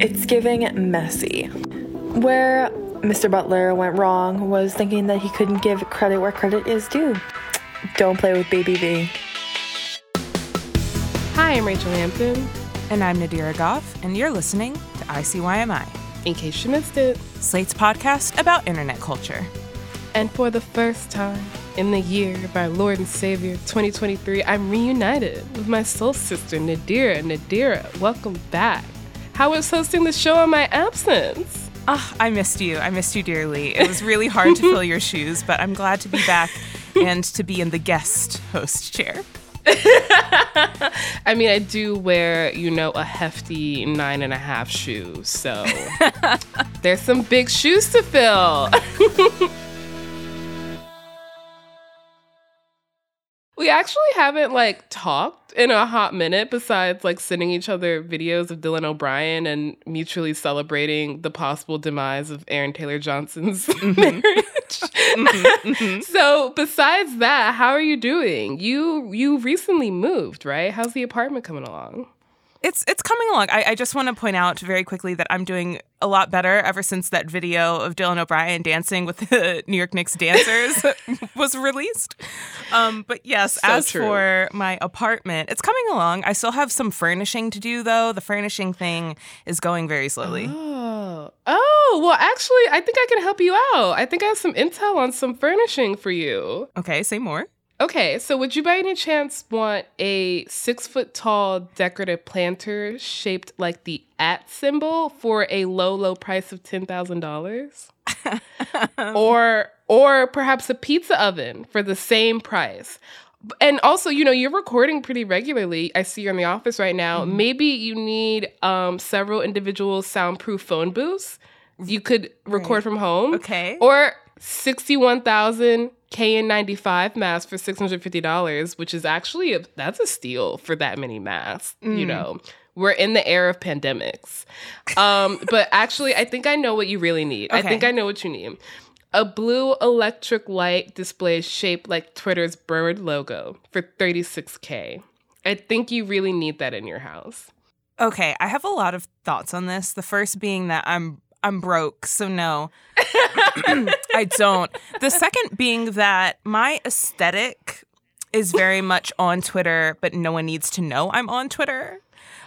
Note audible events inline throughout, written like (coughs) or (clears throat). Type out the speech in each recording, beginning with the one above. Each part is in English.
It's giving messy. Where Mr. Butler went wrong was thinking that he couldn't give credit where credit is due. Don't play with Baby V. Hi, I'm Rachel Hampton. And I'm Nadira Goffe, and you're listening to ICYMI, In case you missed it. Slate's podcast about internet culture. And for the first time in the year of our Lord and Savior 2023, I'm reunited with my soul sister, Nadira. Nadira, welcome back. How was hosting the show in my absence? Oh, I missed you. I missed you dearly. It was really hard to fill (laughs) your shoes, but I'm glad to be back and to be in the guest host chair. (laughs) I mean, I do wear, you know, a hefty nine and a half shoes, so (laughs) there's some big shoes to fill. Actually haven't like talked in a hot minute besides like sending each other videos of Dylan O'Brien and mutually celebrating the possible demise of Aaron Taylor Johnson's (laughs) mm-hmm. marriage. mm-hmm, mm-hmm. (laughs) So besides that, how are you doing? You you recently moved, right? How's the apartment coming along? It's it's coming along. I, I just want to point out very quickly that I'm doing a lot better ever since that video of Dylan O'Brien dancing with (laughs) the New York Knicks dancers (laughs) was released. Um, but yes, so as true. for my apartment, it's coming along. I still have some furnishing to do though. The furnishing thing is going very slowly. Oh, oh well, actually, I think I can help you out. I think I have some intel on some furnishing for you. Okay, say more. Okay, so would you by any chance want a six foot tall decorative planter shaped like the at symbol for a low, low price of ten thousand dollars? (laughs) or or perhaps a pizza oven for the same price. And also, you know, you're recording pretty regularly. I see you're in the office right now. Mm-hmm. Maybe you need um, several individual soundproof phone booths. You could record right. from home. Okay. Or 61,000 KN95 masks for $650, which is actually a, that's a steal for that many masks, mm. you know. We're in the era of pandemics. Um, (laughs) but actually, I think I know what you really need. Okay. I think I know what you need. A blue electric light display shaped like Twitter's bird logo for 36K. I think you really need that in your house. Okay, I have a lot of thoughts on this. The first being that I'm I'm broke, so no. (coughs) I don't. The second being that my aesthetic is very (laughs) much on Twitter, but no one needs to know I'm on Twitter.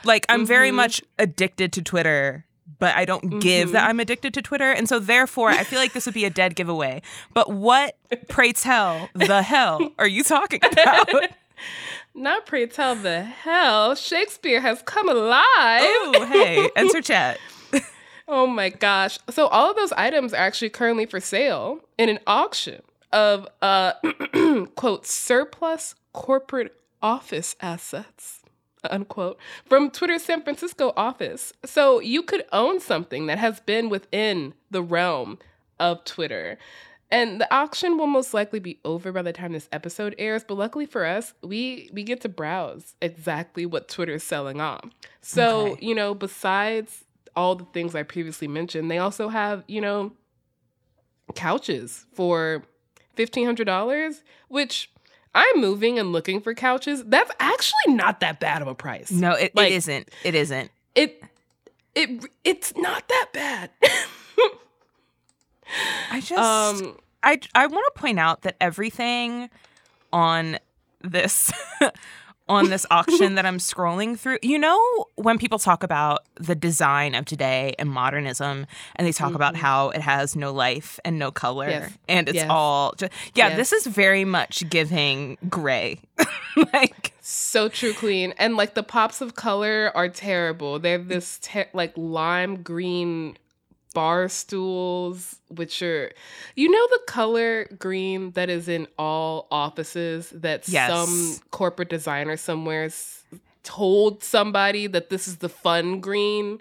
Like I'm mm-hmm. very much addicted to Twitter, but I don't mm-hmm. give that mm-hmm. I'm addicted to Twitter. And so therefore I feel like this would be a dead giveaway. But what pray tell the hell are you talking (laughs) about? Not pray tell the hell. Shakespeare has come alive. Oh, hey, enter chat. (laughs) Oh my gosh. So all of those items are actually currently for sale in an auction of uh (clears throat) quote surplus corporate office assets unquote from Twitter's San Francisco office. So you could own something that has been within the realm of Twitter. And the auction will most likely be over by the time this episode airs, but luckily for us, we we get to browse exactly what Twitter's selling on. So, okay. you know, besides all the things I previously mentioned, they also have, you know, couches for $1,500, which I'm moving and looking for couches. That's actually not that bad of a price. No, it, like, it isn't. It isn't. It it it's not that bad. (laughs) I just um I I want to point out that everything on this (laughs) on this auction (laughs) that I'm scrolling through. You know, when people talk about the design of today and modernism, and they talk mm-hmm. about how it has no life and no color, yes. and it's yes. all just, yeah, yes. this is very much giving gray. (laughs) like, so true, clean. And like the pops of color are terrible. They have this te- like lime green bar stools, which are, you know, the color green that is in all offices that yes. some corporate designer somewhere told somebody that this is the fun green.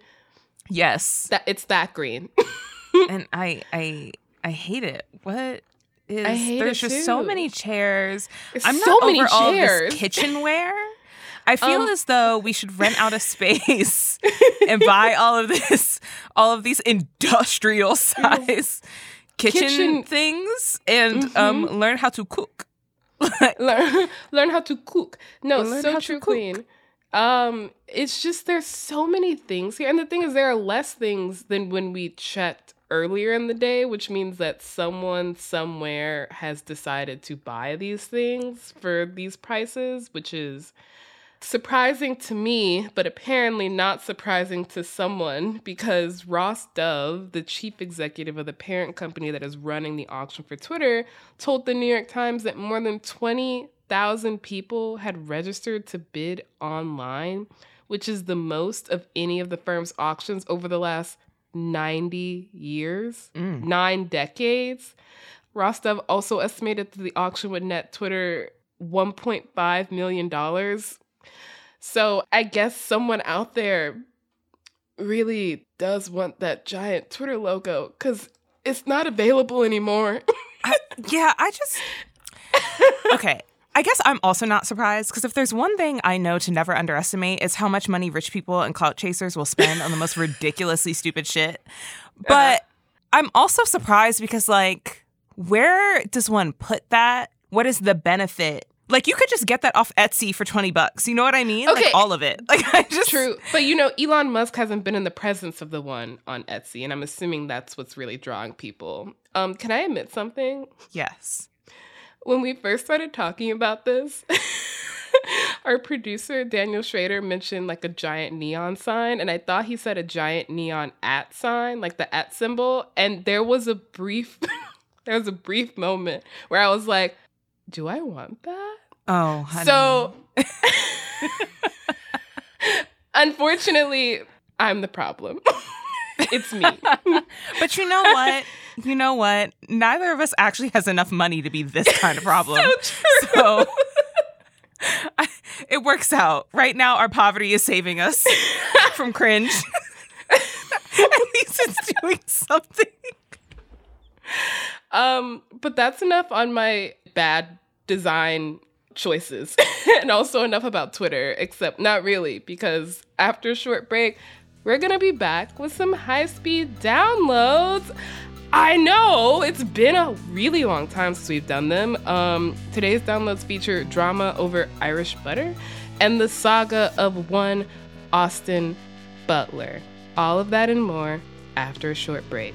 Yes. That it's that green. (laughs) and I I I hate it. What is I hate there's just so many chairs. There's I'm so not many over all this kitchenware. (laughs) I feel Um, as though we should rent out a space (laughs) and buy all of this, all of these industrial size kitchen, Kitchen- things, and um, learn how to cook. (laughs) learn (laughs) learn how to cook. No, Learn so true, queen. Um, it's just there's so many things here, and the thing is, there are less things than when we checked earlier in the day, which means that someone somewhere has decided to buy these things for these prices, which is surprising to me, but apparently not surprising to someone because Ross Dove, the chief executive of the parent company that is running the auction for Twitter, told the New York Times that more than 20,000 people had registered to bid online, which is the most of any of the firm's auctions over the last 90 years, mm. nine decades. Ross Dove also estimated that the auction would net Twitter $1.5 million. So I guess someone out there really does want that giant Twitter logo because it's not available anymore. I, yeah, I just (laughs) okay. I guess I'm also not surprised because if there's one thing I know to never underestimate, is how much money rich people and clout chasers will spend on the most ridiculously stupid shit. Uh-huh. But I'm also surprised because, like, where does one put that? What is the benefit? Like, you could just get that off Etsy for 20 bucks. You know what I mean? Okay. Like, all of it. (laughs) Like, I just. True. But you know, Elon Musk hasn't been in the presence of the one on Etsy, and I'm assuming that's what's really drawing people. Um, can I admit something? Yes. when we first started talking about this, (laughs) our producer Daniel Schrader mentioned like a giant neon sign, and I thought he said a giant neon at sign, like the at symbol. And there was a brief, (laughs) there was a brief moment where I was like, "Do I want that?" Oh, honey. So, (laughs) unfortunately, I'm the problem. (laughs) it's me. (laughs) But you know what? You know what? Neither of us actually has enough money to be this kind of problem. so. So I, it works out. Right now, our poverty is saving us from cringe. At least it's doing something. Um, but that's enough on my bad design choices. (laughs) and also enough about Twitter, except not really, because after a short break, we're gonna be back with some high speed downloads. I know it's been a really long time since we've done them. Um, today's downloads feature drama over Irish butter and the saga of one Austin Butler. All of that and more after a short break.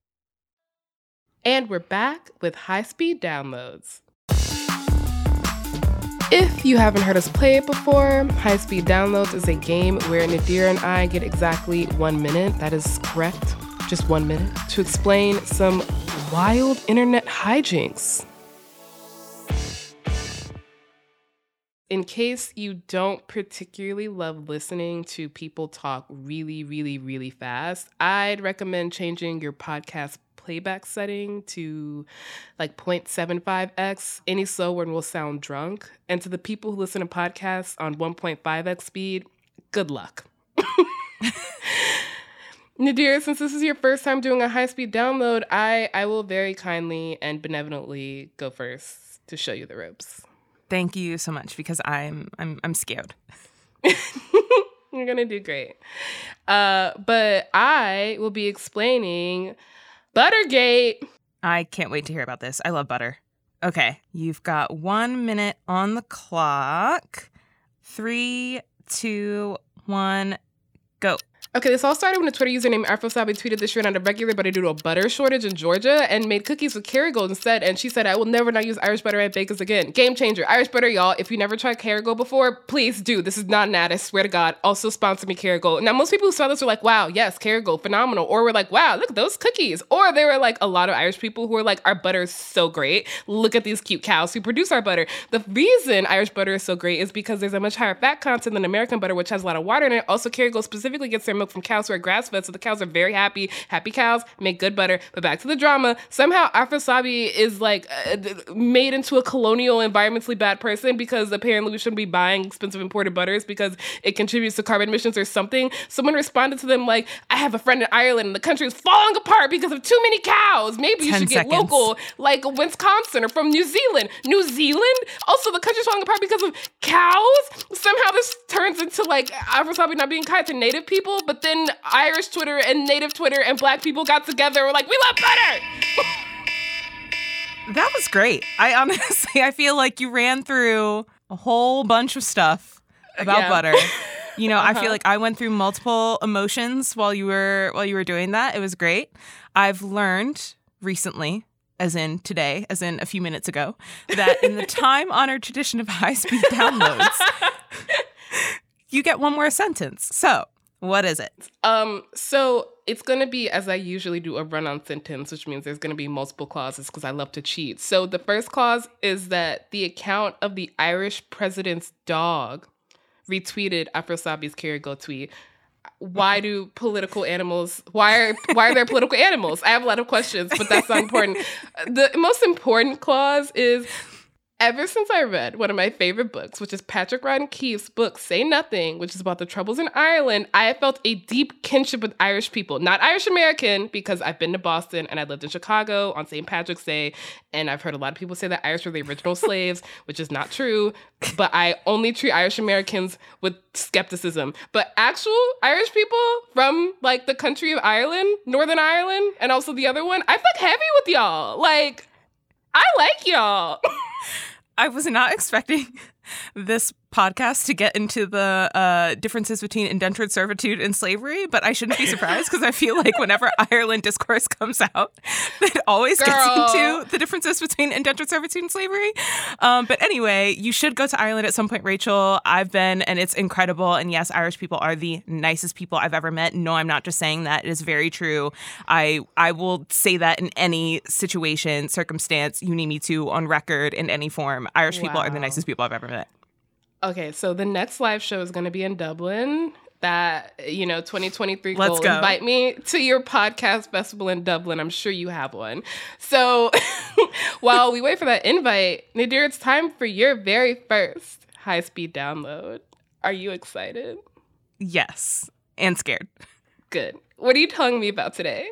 And we're back with high speed downloads. If you haven't heard us play it before, High Speed Downloads is a game where Nadir and I get exactly one minute, that is correct, just one minute, to explain some wild internet hijinks. in case you don't particularly love listening to people talk really, really, really fast, I'd recommend changing your podcast playback setting to like 0.75x. Any slow one will sound drunk. And to the people who listen to podcasts on 1.5x speed, good luck. (laughs) Nadir, since this is your first time doing a high speed download, I, I will very kindly and benevolently go first to show you the ropes. Thank you so much because I'm I'm I'm scared. (laughs) You're gonna do great. Uh, but I will be explaining Buttergate. I can't wait to hear about this. I love butter. Okay, you've got one minute on the clock. Three, two, one, go. Okay, this all started when a Twitter user named Afrosabi tweeted this year on a regular butter due to a butter shortage in Georgia and made cookies with Kerrygold instead. And she said, I will never not use Irish butter at bakers again. Game changer. Irish butter, y'all. If you never tried Kerrygold before, please do. This is not an ad, I swear to God. Also sponsor me Kerrygold. Now, most people who saw this were like, wow, yes, Kerrygold, phenomenal. Or were like, wow, look at those cookies. Or there were like a lot of Irish people who were like, our butter is so great. Look at these cute cows who produce our butter. The reason Irish butter is so great is because there's a much higher fat content than American butter, which has a lot of water in it. Also, Kerrygold specifically gets their milk from cows who are grass fed, so the cows are very happy. Happy cows make good butter. But back to the drama. Somehow Afrosabi is like uh, made into a colonial, environmentally bad person because apparently we shouldn't be buying expensive imported butters because it contributes to carbon emissions or something. Someone responded to them like, "I have a friend in Ireland and the country is falling apart because of too many cows. Maybe you should get seconds. local, like Wisconsin or from New Zealand. New Zealand. Also, the country's falling apart because of cows. Somehow this turns into like Afrosabi not being kind to Native people, but then Irish Twitter and Native Twitter and Black people got together. We're like, we love butter. (laughs) That was great. I honestly, I feel like you ran through a whole bunch of stuff about Yeah. butter. You know, I feel uh-huh. like I went through multiple emotions while you were while you were doing that. It was great. I've learned recently, as in today, as in a few minutes ago, that in the (laughs) time-honored tradition of high-speed downloads, (laughs) you get one more sentence. So, what is it? Um, so it's gonna be as I usually do a run-on sentence, which means there's gonna be multiple clauses because I love to cheat. So the first clause is that the account of the Irish president's dog retweeted Afrosabi's Kerrygold tweet. Why do (laughs) political animals? Why are why are there political animals? I have a lot of questions, but that's not important. (laughs) The most important clause is Ever since I read one of my favorite books, which is Patrick Radden Keefe's book, Say Nothing, which is about the troubles in Ireland, I have felt a deep kinship with Irish people. Not Irish American, because I've been to Boston and I lived in Chicago on St. Patrick's Day, and I've heard a lot of people say that Irish were the original (laughs) slaves, which is not true. But I only treat Irish Americans with skepticism. But actual Irish people from like the country of Ireland, Northern Ireland, and also the other one, I fuck heavy with y'all. Like, I like y'all. (laughs) I was not (laughs) expecting this podcast to get into the uh, differences between indentured servitude and slavery, but I shouldn't be surprised because I feel like whenever (laughs) Ireland discourse comes out, (laughs) it always Girl. gets into the differences between indentured servitude and slavery. Um, but anyway, you should go to Ireland at some point, Rachel. I've been, and it's incredible. And yes, Irish people are the nicest people I've ever met. No, I'm not just saying that; it is very true. I I will say that in any situation, circumstance you need me to, on record, in any form. Irish people are the nicest people I've ever met. Okay, so the next live show is going to be in Dublin. That you know, 2023 Let's goal. go. Invite me to your podcast festival in Dublin. I'm sure you have one. So (laughs) while we wait for that invite, Nadir, it's time for your very first high speed download. Are you excited? Yes, and scared. Good. What are you telling me about today?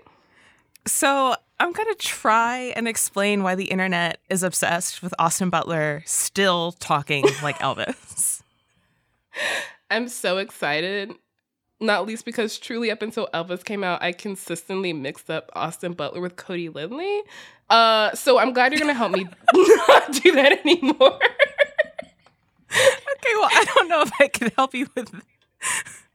So I'm going to try and explain why the internet is obsessed with Austin Butler still talking (laughs) like Elvis. I'm so excited. Not least because truly up until Elvis came out, I consistently mixed up Austin Butler with Cody Linley. Uh, so I'm glad you're gonna help me (laughs) not do that anymore. Okay, well, I don't know if I can help you with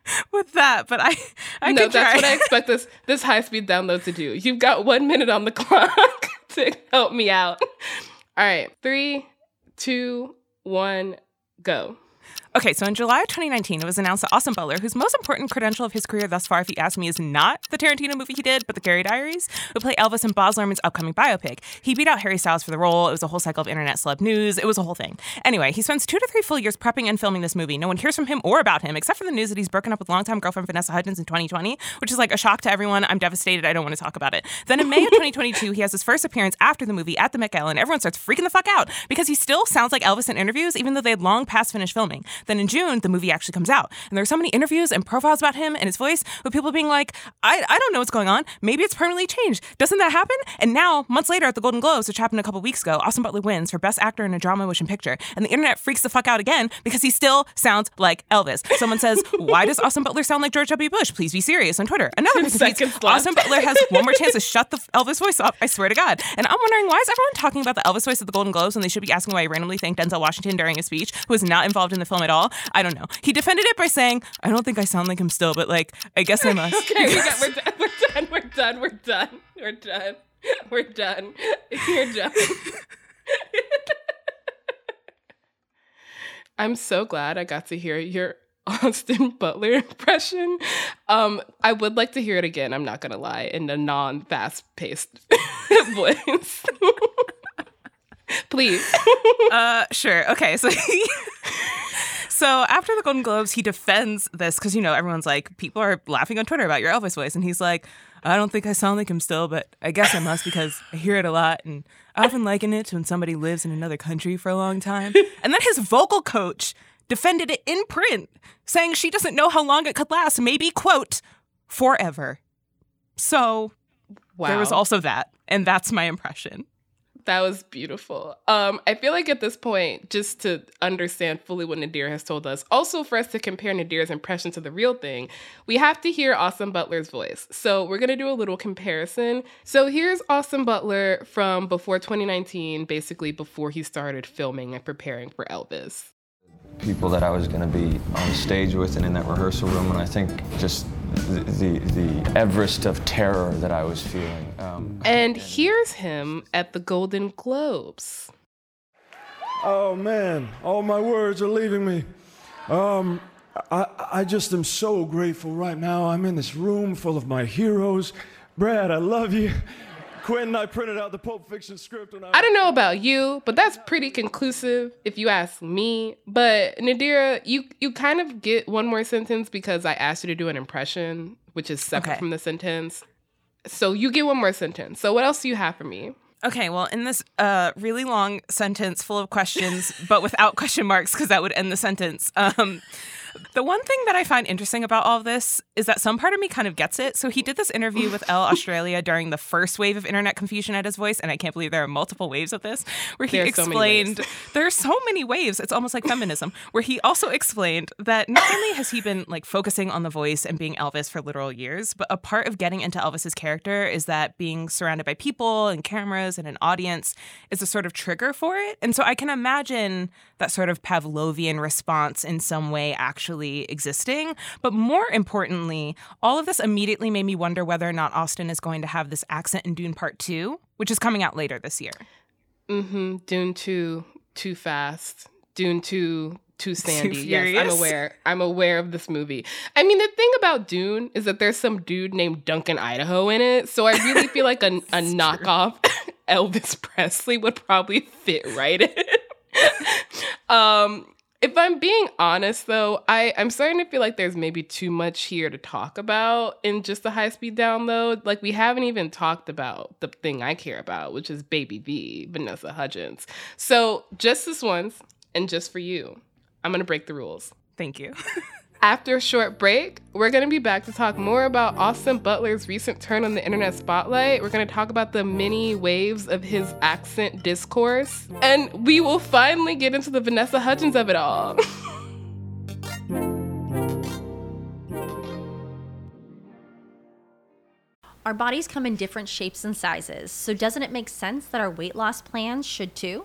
(laughs) with that, but I I no, that's try. what I (laughs) expect this this high speed download to do. You've got one minute on the (laughs) clock to help me out. All right, three, two, one, go. Okay, so in July of 2019, it was announced that Austin Butler, whose most important credential of his career thus far, if you ask me, is not the Tarantino movie he did, but The Carrie Diaries, would play Elvis in Baz Luhrmann's upcoming biopic. He beat out Harry Styles for the role. It was a whole cycle of internet celeb news. It was a whole thing. Anyway, he spends two to three full years prepping and filming this movie. No one hears from him or about him, except for the news that he's broken up with longtime girlfriend Vanessa Hudgens in 2020, which is like a shock to everyone. I'm devastated. I don't want to talk about it. Then in May of (laughs) 2022, he has his first appearance after the movie at the Met Gala, and everyone starts freaking the fuck out because he still sounds like Elvis in interviews, even though they had long past finished filming. Then in June, the movie actually comes out. And there are so many interviews and profiles about him and his voice with people being like, I, I don't know what's going on. Maybe it's permanently changed. Doesn't that happen? And now, months later at the Golden Globes, which happened a couple weeks ago, Austin Butler wins for Best Actor in a Drama Motion Picture. And the internet freaks the fuck out again because he still sounds like Elvis. Someone says, (laughs) Why does Austin Butler sound like George W. Bush? Please be serious on Twitter. Another person tweets, Austin Butler has one more chance to shut the Elvis voice off. I swear to God. And I'm wondering, why is everyone talking about the Elvis voice at the Golden Globes when they should be asking why he randomly thanked Denzel Washington during a speech, who was not involved in the film at all? I don't know. He defended it by saying, I don't think I sound like him still, but like, I guess I must. (laughs) okay, we got, we're, (laughs) done, we're done. We're done. We're done. We're done. We're done. You're done. (laughs) I'm so glad I got to hear your Austin Butler impression. Um, I would like to hear it again. I'm not gonna lie, in a non-fast paced voice. Please. uh, sure. Okay, so. So after the Golden Globes, he defends this because you know everyone's like, people are laughing on Twitter about your Elvis voice, and he's like, I don't think I sound like him still, but I guess I must because I hear it a lot, and I often liken it to when somebody lives in another country for a long time. And then his vocal coach defended it in print, saying she doesn't know how long it could last, maybe quote forever. So wow. there was also that, and that's my impression. That was beautiful. Um, I feel like at this point, just to understand fully what Nadir has told us, also for us to compare Nadir's impression to the real thing, we have to hear Austin Butler's voice. So we're gonna do a little comparison. So here's Austin Butler from before 2019, basically before he started filming and preparing for Elvis people that I was to be on stage with and in that rehearsal room, and I think just the, the, the Everest of terror that I was feeling. Um, and here's him at the Golden Globes. Oh man, all my words are leaving me. Um, I, I just am so grateful right now. I'm in this room full of my heroes. Brad, I love you. Quentin, I printed out the Pulp Fiction script. I, I don't know about you, but that's pretty conclusive if you ask me. But Nadira, you you kind of get one more sentence because I asked you to do an impression, which is separate okay. from the sentence. So you get one more sentence. So what else do you have for me? Okay, well, in this uh, really long sentence full of questions, but without (laughs) question marks, because that would end the sentence. Um, the one thing that I find interesting about all of this is that some part of me kind of gets it. So he did this interview with Elle Australia during the first wave of internet confusion at his voice, and I can't believe there are multiple waves of this, where he explained so there are so many waves. It's almost like feminism, where he also explained that not only has he been like focusing on the voice and being Elvis for literal years, but a part of getting into Elvis's character is that being surrounded by people and cameras and an audience is a sort of trigger for it. And so I can imagine that sort of Pavlovian response in some way actually actually existing. But more importantly, all of this immediately made me wonder whether or not Austin is going to have this accent in Dune Part 2, which is coming out later this year. Mm-hmm. Dune 2, too fast. Dune 2, too sandy. yes, I'm aware. I'm aware of this movie. I mean, the thing about Dune is that there's some dude named Duncan Idaho in it, so I really feel like a, (laughs) a knockoff (laughs) Elvis Presley would probably fit right in. (laughs) um, if I'm being honest though, I, I'm starting to feel like there's maybe too much here to talk about in just the high speed download. Like we haven't even talked about the thing I care about, which is Baby V, Vanessa Hudgens. So just this once and just for you, I'm gonna break the rules. Thank you. (laughs) After a short break, we're going to be back to talk more about Austin Butler's recent turn on the internet spotlight. We're going to talk about the many waves of his accent discourse, and we will finally get into the Vanessa Hudgens of it all. Our bodies come in different shapes and sizes, so doesn't it make sense that our weight loss plans should too?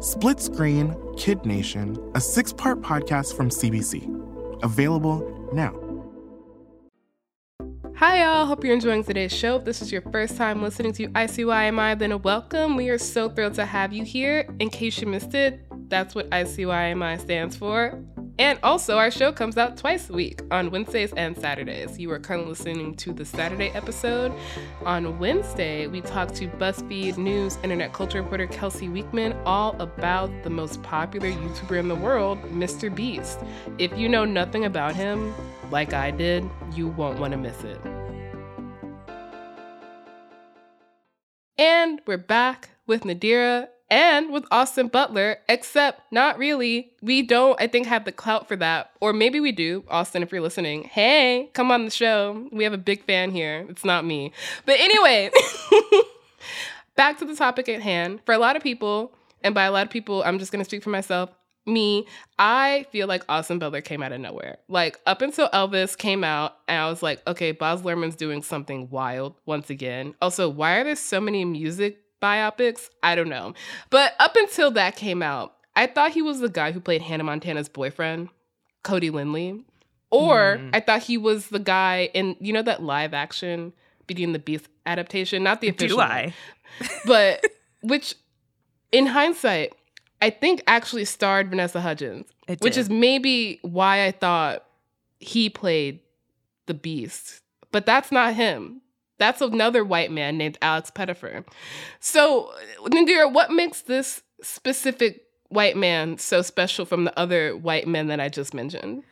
Split Screen Kid Nation, a six part podcast from CBC. Available now. Hi, y'all. Hope you're enjoying today's show. If this is your first time listening to ICYMI, then welcome. We are so thrilled to have you here. In case you missed it, that's what ICYMI stands for. And also, our show comes out twice a week on Wednesdays and Saturdays. You are currently listening to the Saturday episode. On Wednesday, we talk to BuzzFeed News internet culture reporter Kelsey Weekman all about the most popular YouTuber in the world, Mr. Beast. If you know nothing about him, like I did, you won't want to miss it. And we're back with Nadira and with Austin Butler, except not really. We don't, I think, have the clout for that. Or maybe we do. Austin, if you're listening, hey, come on the show. We have a big fan here. It's not me. But anyway, (laughs) back to the topic at hand. For a lot of people, and by a lot of people, I'm just going to speak for myself. Me, I feel like Austin Butler came out of nowhere. Like up until Elvis came out, and I was like, okay, Baz Luhrmann's doing something wild once again. Also, why are there so many music biopics? I don't know. But up until that came out, I thought he was the guy who played Hannah Montana's boyfriend, Cody Linley. Or Mm. I thought he was the guy in, you know, that live action Beauty and the Beast adaptation, not the official. Do one, I? (laughs) but which, in hindsight, I think actually starred Vanessa Hudgens, which is maybe why I thought he played the Beast. But that's not him. That's another white man named Alex Pettyfer. So, Nadira, what makes this specific white man so special from the other white men that I just mentioned?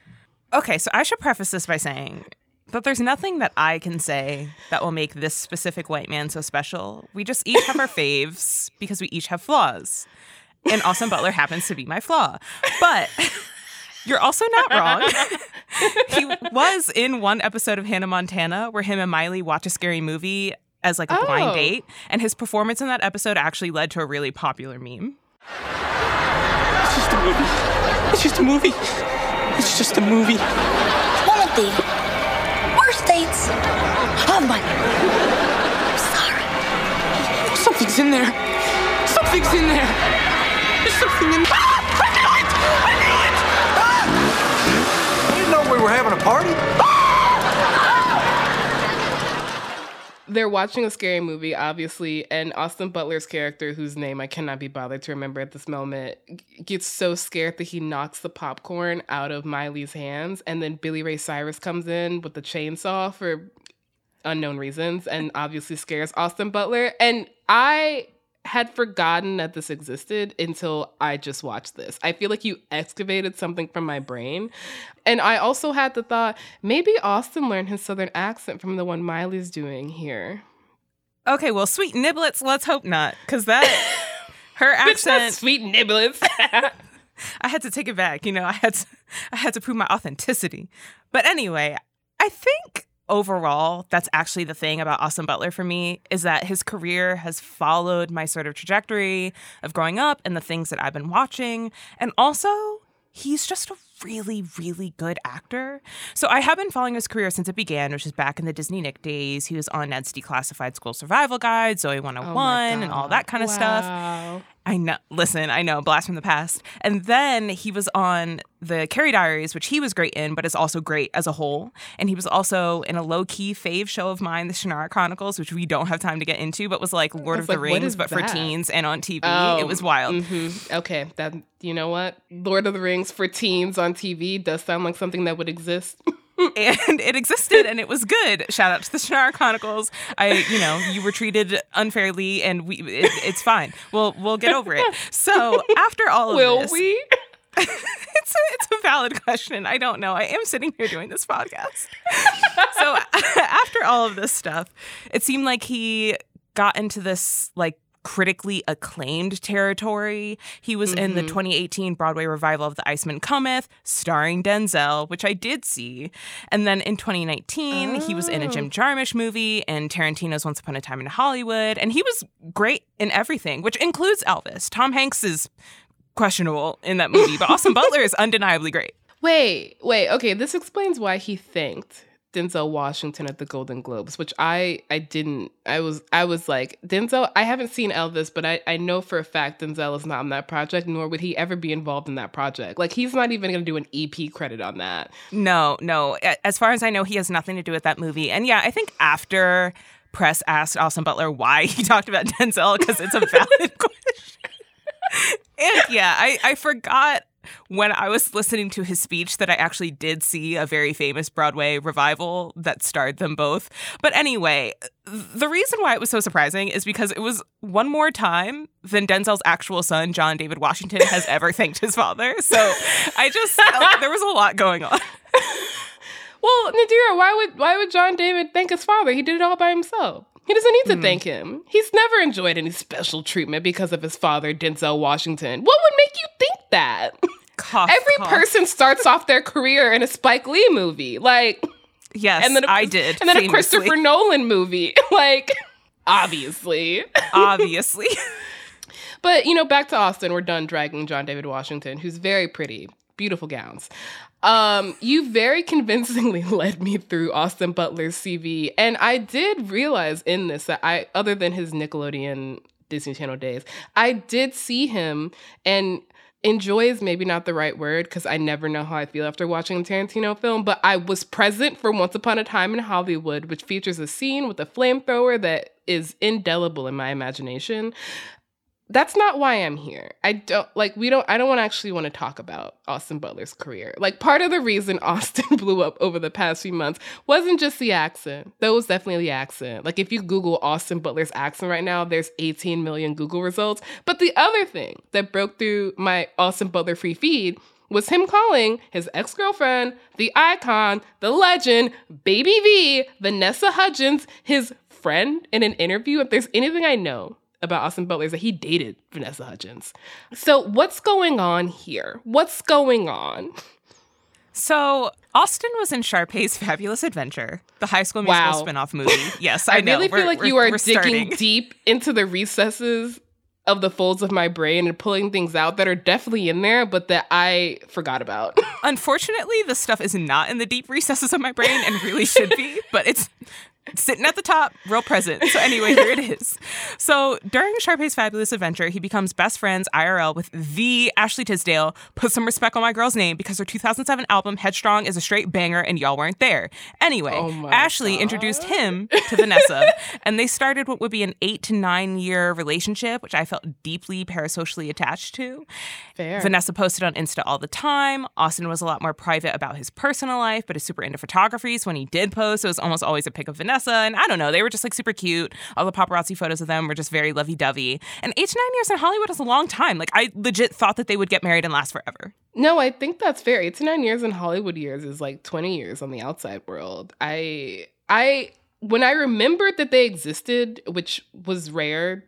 Okay, so I should preface this by saying that there's nothing that I can say that will make this specific white man so special. We just each have our (laughs) faves because we each have flaws. And Austin Butler happens to be my flaw. But (laughs) you're also not wrong. (laughs) he was in one episode of Hannah Montana where him and Miley watch a scary movie as like a Oh. blind date. And his performance in that episode actually led to a really popular meme. It's just a movie. It's just a movie. It's just a movie. One of the worst dates of my I'm sorry. Something's in there. Something's in there. There's something in there. Having a party? (laughs) they're watching a scary movie, obviously, and Austin Butler's character, whose name I cannot be bothered to remember at this moment, gets so scared that he knocks the popcorn out of Miley's hands, and then Billy Ray Cyrus comes in with the chainsaw for unknown reasons, and obviously scares Austin Butler. And I had forgotten that this existed until I just watched this. I feel like you excavated something from my brain. And I also had the thought maybe Austin learned his southern accent from the one Miley's doing here. Okay, well, sweet niblets, let's hope not. Because that, (laughs) her accent. sweet niblets. (laughs) I had to take it back. You know, I had to, I had to prove my authenticity. But anyway, I think overall, that's actually the thing about Austin Butler for me is that his career has followed my sort of trajectory of growing up and the things that I've been watching. And also, he's just a really, really good actor. So I have been following his career since it began, which is back in the Disney Nick days. He was on Ned's Declassified School Survival Guide, Zoe 101, and all that kind of stuff. I know. Listen, I know. Blast from the past. And then he was on the Carrie Diaries, which he was great in, but is also great as a whole. And he was also in a low key fave show of mine, The Shannara Chronicles, which we don't have time to get into, but was like Lord was of the like, what Rings, but for teens and on TV. Oh, it was wild. mhm. Okay, that you know what? Lord of the Rings for teens on TV does sound like something that would exist. (laughs) and it existed and it was good. Shout out to the Shannara Chronicles. I, you know, you were treated unfairly and we it, it's fine. We'll we'll get over it. So after all of this Will this, we? (laughs) it's a it's a valid question. I don't know. I am sitting here doing this podcast. so (laughs) after all of this stuff, it seemed like he got into this like critically acclaimed territory. He was in the Mhm. 2018 Broadway revival of The Iceman Cometh, starring Denzel, which I did see. And then in 2019, he was in a Jim Jarmusch movie and Tarantino's Once Upon a Time in Hollywood, and he was great in everything, which includes Elvis. Tom Hanks is questionable in that movie, but Austin (laughs) Butler is undeniably great. Wait, wait. Okay, this explains why he thanked Denzel Washington at the Golden Globes, which I I didn't. I was I was like Denzel. I haven't seen Elvis, but I I know for a fact Denzel is not in that project, nor would he ever be involved in that project. Like he's not even going to do an EP credit on that. No, no. As far as I know, he has nothing to do with that movie. And yeah, I think after press asked Austin Butler why he (laughs) talked about Denzel, because it's a valid (laughs) question. and yeah, I, I forgot when I was listening to his speech that I actually did see a very famous Broadway revival that starred them both. But anyway, the reason why it was so surprising is because it was one more time than Denzel's actual son, John David Washington, has (laughs) ever thanked his father. So I just, (laughs) there was a lot going on. Well, Nadira, why would why would John David thank his father? He did it all by himself. He doesn't need to hmm. thank him. He's never enjoyed any special treatment because of his father, Denzel Washington. What would make you think that? Cough, Every cough. person starts off their career in a Spike Lee movie, like Yes, and then a, I did. and then a famously. Christopher Nolan movie, (laughs) like obviously. Obviously. (laughs) But you know, back to Austin. We're done dragging John David Washington, who's very pretty, beautiful gowns. Um, you very convincingly (laughs) led me through Austin Butler's CV, and I did realize in this that I, other than his Nickelodeon Disney Channel days, I did see him and. Enjoy is maybe not the right word because I never know how I feel after watching a Tarantino film, but I was present for Once Upon a Time in Hollywood, which features a scene with a flamethrower that is indelible in my imagination that's not why I'm here. I don't like we don't I don't want to actually want to talk about Austin Butler's career. Like part of the reason (laughs) Austin blew up over the past few months wasn't just the accent. That was definitely the accent. Like if you Google Austin Butler's accent right now, there's 18 million Google results. But the other thing that broke through my Austin Butler free feed was him calling his ex-girlfriend, the icon, the legend, Baby V, Vanessa Hudgens, his friend in an interview. If there's anything I know about Austin Butler is that he dated Vanessa Hudgens. So what's going on here? What's going on? So Austin was in Sharpay's Fabulous Adventure, the High School Musical Wow. spinoff movie. (laughs) Yes, I, know. I, know. really feel We're- like you are digging starting. (laughs) deep into the recesses of the folds of my brain and pulling things out that are definitely in there, but that I forgot about. (laughs) Unfortunately, this stuff is not in the deep recesses of my brain and really should be, but it's sitting at the top, real present. So anyway, here it is. So during Sharpay's Fabulous Adventure, he becomes best friends IRL with the Ashley Tisdale. Put some respect on my girl's name because her 2007 album Headstrong is a straight banger and y'all weren't there. Anyway, Oh Ashley introduced him to Vanessa (laughs) and they started what would be an 8 to 9 year relationship, which I felt deeply parasocially attached to. Fair. Vanessa posted on Insta all the time. Austin was a lot more private about his personal life, but is super into photography. So when he did post, it was almost always a pic of Vanessa. And I don't know, they were just like super cute. All the paparazzi photos of them were just very lovey dovey. And eight to nine years in Hollywood is a long time. Like, I legit thought that they would get married and last forever. No, I think that's fair. Eight to nine years in Hollywood years is like 20 years on the outside world. I, I, when I remembered that they existed, which was rare,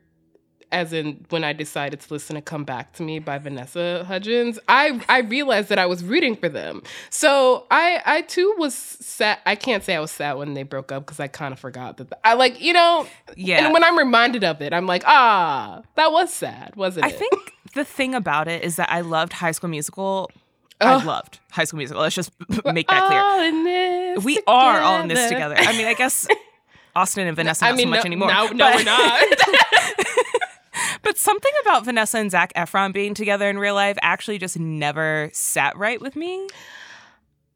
as in when I decided to listen to Come Back to Me by Vanessa Hudgens, I, I realized that I was rooting for them. So I, I too was sad. I can't say I was sad when they broke up because I kind of forgot that. I like, you know, Yeah. And when I'm reminded of it, I'm like, ah, that was sad, wasn't I it? I think the thing about it is that I loved High School Musical I loved High School Musical. Let's just (laughs) make that clear. All in this we are all in this together. together. I mean, I guess (laughs) Austin and Vanessa I not mean, so much no, anymore. no, no, but- we're not. (laughs) But something about Vanessa and Zac Efron being together in real life actually just never sat right with me.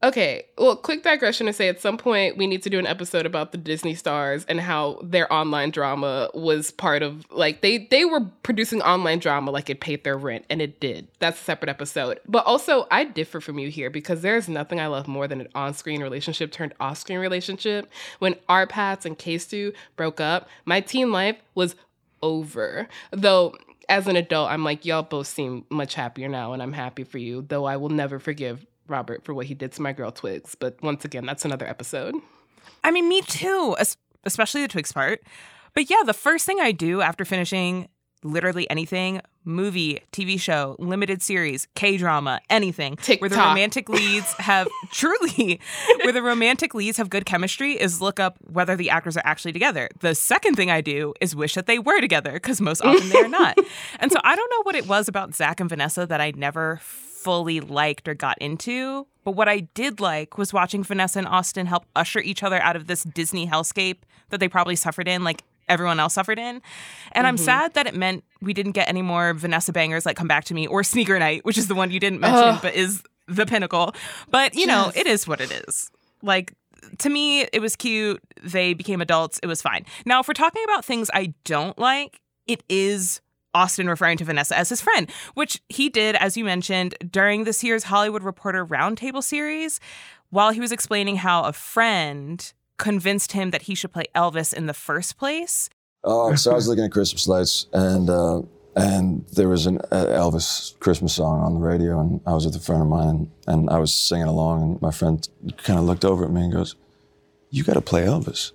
Okay, well, quick digression to say at some point we need to do an episode about the Disney stars and how their online drama was part of like they they were producing online drama like it paid their rent and it did. That's a separate episode. But also I differ from you here because there's nothing I love more than an on-screen relationship turned off-screen relationship. When our Pats and K-Stu broke up, my teen life was over. Though as an adult, I'm like, y'all both seem much happier now, and I'm happy for you. Though I will never forgive Robert for what he did to my girl Twigs. But once again, that's another episode. I mean, me too, especially the Twigs part. But yeah, the first thing I do after finishing literally anything movie, TV show, limited series, K drama, anything where the romantic leads have (laughs) truly, where the romantic leads have good chemistry is look up whether the actors are actually together. The second thing I do is wish that they were together because most often they are not. (laughs) And so I don't know what it was about Zac and Vanessa that I never fully liked or got into. But what I did like was watching Vanessa and Austin help usher each other out of this Disney hellscape that they probably suffered in, like everyone else suffered in. And I'm Mhm. sad that it meant we didn't get any more Vanessa bangers like Come Back to Me or Sneaker Night, which is the one you didn't mention, but is the pinnacle. But, you know, it is what it is. Like, to me, it was cute. They became adults. It was fine. Now, if we're talking about things I don't like, it is Austin referring to Vanessa as his friend, which he did, as you mentioned, during this year's Hollywood Reporter Roundtable series, while he was explaining how a friend convinced him that he should play Elvis in the first place. Oh, so I was looking at Christmas lights, and uh, and there was an uh, Elvis Christmas song on the radio, and I was with a friend of mine, and I was singing along, and my friend kind of looked over at me and goes, "You got to play Elvis."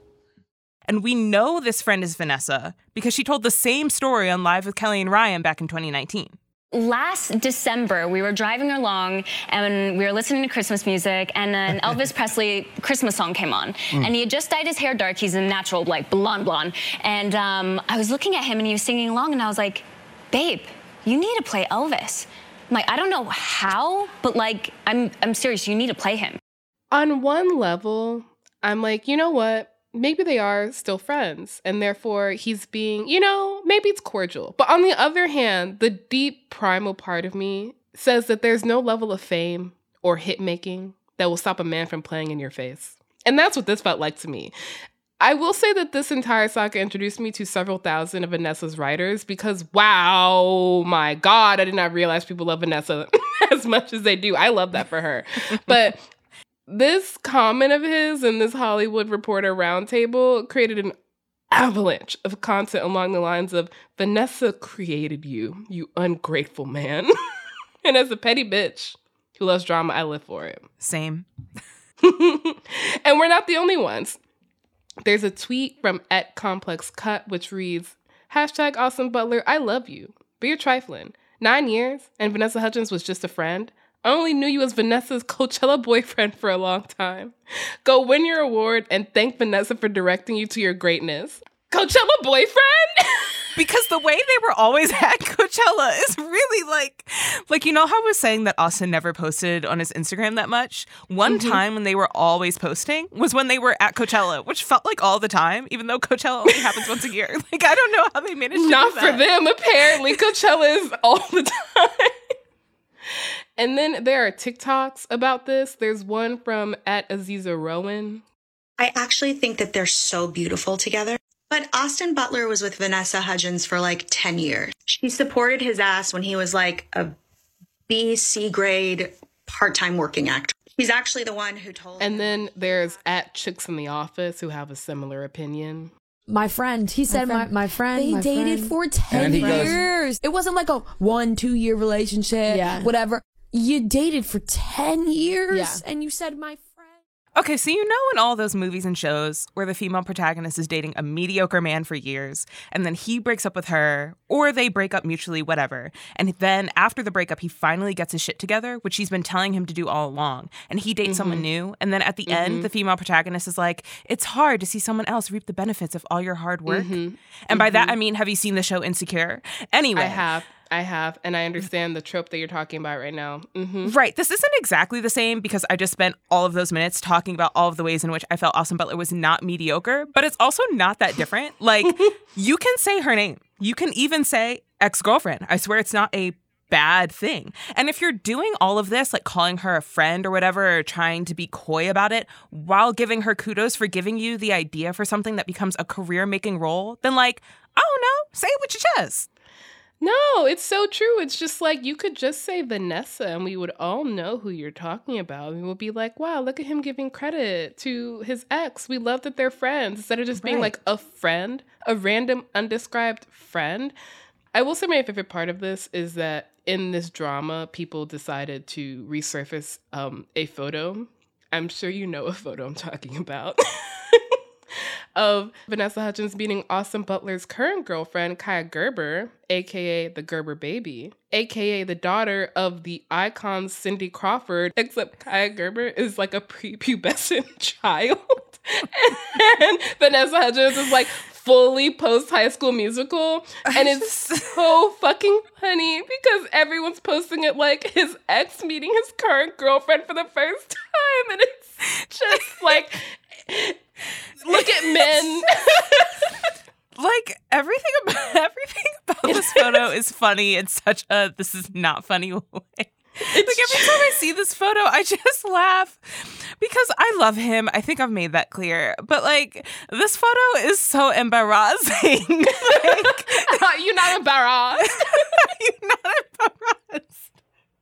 And we know this friend is Vanessa because she told the same story on Live with Kelly and Ryan back in 2019. Last December, we were driving along and we were listening to Christmas music, and an (laughs) Elvis Presley Christmas song came on. Mm. And he had just dyed his hair dark. He's a natural, like blonde, blonde. And um, I was looking at him and he was singing along, and I was like, babe, you need to play Elvis. I'm like, I don't know how, but like, I'm, I'm serious, you need to play him. On one level, I'm like, you know what? Maybe they are still friends, and therefore he's being, you know, maybe it's cordial. But on the other hand, the deep primal part of me says that there's no level of fame or hit making that will stop a man from playing in your face. And that's what this felt like to me. I will say that this entire saga introduced me to several thousand of Vanessa's writers because, wow, my God, I did not realize people love Vanessa (laughs) as much as they do. I love that for her. (laughs) but this comment of his in this Hollywood Reporter roundtable created an avalanche of content along the lines of Vanessa created you, you ungrateful man. (laughs) and as a petty bitch who loves drama, I live for it. Same. (laughs) and we're not the only ones. There's a tweet from at Complex Cut which reads, hashtag Austin Butler, I love you, but you're trifling. Nine years, and Vanessa Hudgens was just a friend. I only knew you as Vanessa's Coachella boyfriend for a long time. Go win your award and thank Vanessa for directing you to your greatness. Coachella boyfriend? (laughs) because the way they were always (laughs) at Coachella is really like like you know how I was saying that Austin never posted on his Instagram that much? One Mhm. time when they were always posting was when they were at Coachella, which felt like all the time, even though Coachella only happens once a year. (laughs) Like I don't know how they managed to Not for them, apparently. Coachella is all the time. And then there are TikToks about this. There's one from at Aziza Rowan. I actually think that they're so beautiful together. But Austin Butler was with Vanessa Hudgens for like 10 years. She supported his ass when he was like a B, C grade part time working actor. He's actually the one who told And then there's at Chicks in the Office who have a similar opinion. My friend, he said, my, my friend, They my dated friend. for 10 And he goes- years. It wasn't like a one, two year relationship, Yeah. whatever. You dated for 10 years Yeah. and you said, my friend. Okay, so you know in all those movies and shows where the female protagonist is dating a mediocre man for years, and then he breaks up with her, or they break up mutually, whatever. And then after the breakup, he finally gets his shit together, which she's been telling him to do all along. And he dates someone new, and then at the Mhm. end, the female protagonist is like, It's hard to see someone else reap the benefits of all your hard work. Mhm. And by that, Mhm. I mean, have you seen the show Insecure? Anyway. I have. I have, and I understand the trope that you're talking about right now. hmm Right. This isn't exactly the same because I just spent all of those minutes talking about all of the ways in which I felt Austin Butler was not mediocre, but it's also not that different. (laughs) Like, you can say her name, you can even say ex girlfriend. I swear it's not a bad thing. And if you're doing all of this, like calling her a friend or whatever, or trying to be coy about it while giving her kudos for giving you the idea for something that becomes a career making role, then, like, I don't know, say it with your chest. No, it's so true. It's just like you could just say Vanessa and we would all know who you're talking about. We would be like, wow, look at him giving credit to his ex. We love that they're friends instead of just being like a friend, a random undescribed friend. I will say my favorite part of this is that in this drama, people decided to resurface um, a photo. I'm sure you know a photo I'm talking about. (laughs) (laughs) of Vanessa Hudgens meeting Austin Butler's current girlfriend, Kaia Gerber, aka the Gerber baby, aka the daughter of the icon Cindy Crawford, except Kaia Gerber is like a prepubescent (laughs) child. and Vanessa Hudgens is like fully post high school musical. And it's (laughs) so fucking funny because everyone's posting it like his ex meeting his current girlfriend for the first time. And it's just like, look at men. (laughs) like everything about (laughs) everything about this photo (laughs) is funny in such a this is not funny way. like every time I see this photo, I just laugh because I love him. I think I've made that clear. But like this photo is so embarrassing. like, You're not embarrassed. You're not embarrassed.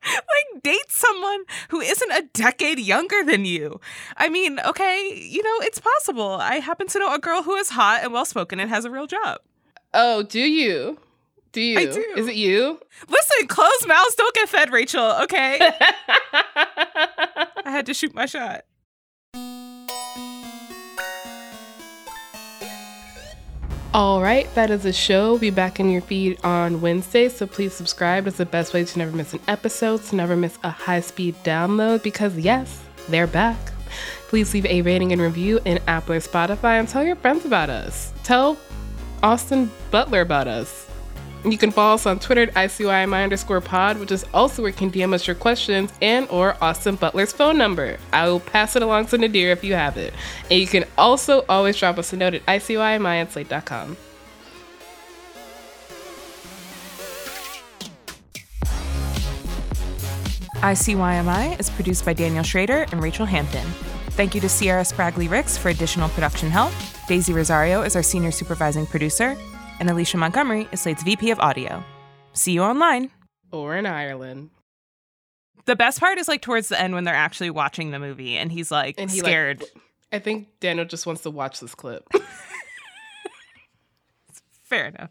(laughs) Like date someone who isn't a decade younger than you. I mean, okay, you know, it's possible. I happen to know a girl who is hot and well spoken and has a real job. Oh, do you? Do you? I do. Is it you? Listen, closed mouths don't get fed, Rachel, okay? (laughs) I had to shoot my shot. All right, that is the show. Be back in your feed on Wednesday, so please subscribe. It's the best way to never miss an episode, to never miss a high speed download, because yes, they're back. Please leave a rating and review in Apple or Spotify and tell your friends about us. Tell Austin Butler about us. You can follow us on Twitter at ICYMI underscore pod, which is also where you can DM us your questions and or Austin Butler's phone number. I will pass it along to Nadir if you have it. And you can also always drop us a note at ICYMI at slate.com. ICYMI is produced by Daniel Schroeder and Rachel Hampton. Thank you to Sierra Spragley Ricks for additional production help. Daisy Rosario is our senior supervising producer, and Alicia Montgomery is Slate's VP of audio. See you online. Or in Ireland. The best part is like towards the end when they're actually watching the movie and he's like And he, like, scared. I think Daniel just wants to watch this clip. (laughs) Fair enough.